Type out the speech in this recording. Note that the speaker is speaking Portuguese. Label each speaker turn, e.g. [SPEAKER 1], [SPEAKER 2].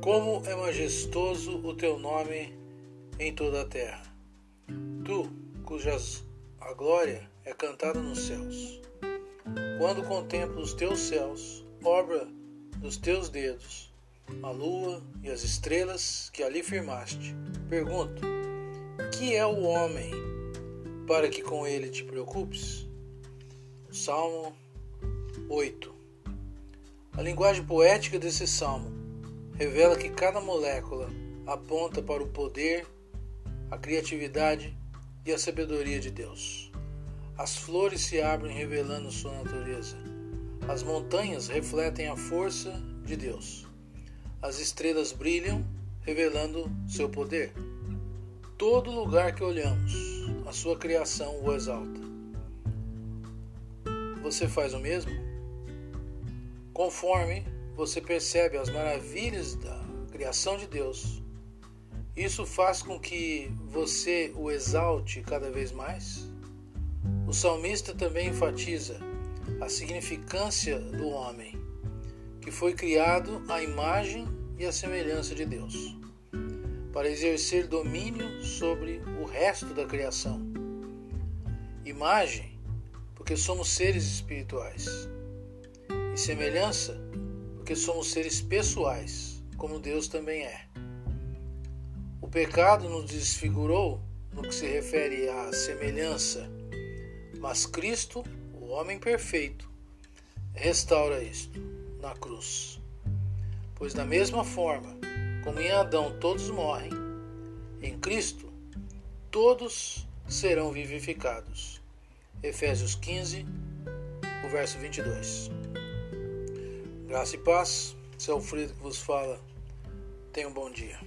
[SPEAKER 1] Como é majestoso o teu nome em toda a terra. Tu, cujas a glória é cantada nos céus. Quando contemplo os teus céus, obra dos teus dedos, a lua e as estrelas que ali firmaste, pergunto: que é o homem para que com ele te preocupes? Salmo 8. A linguagem poética desse salmo revela que cada molécula aponta para o poder, a criatividade e a sabedoria de Deus. As flores se abrem revelando sua natureza. As montanhas refletem a força de Deus. As estrelas brilham, revelando seu poder. Todo lugar que olhamos, a sua criação o exalta. Você faz o mesmo? Conforme você percebe as maravilhas da criação de Deus, isso faz com que você o exalte cada vez mais? O salmista também enfatiza a significância do homem, que foi criado à imagem e à semelhança de Deus, para exercer domínio sobre o resto da criação. Imagem, porque somos seres espirituais, e semelhança, porque somos seres pessoais, como Deus também é. O pecado nos desfigurou no que se refere à semelhança, mas Cristo, o homem perfeito, restaura isto na cruz. Pois, da mesma forma como em Adão todos morrem, em Cristo todos serão vivificados. Efésios 15, o verso 22. Graça e paz, seu Alfredo que vos fala. Tenha um bom dia.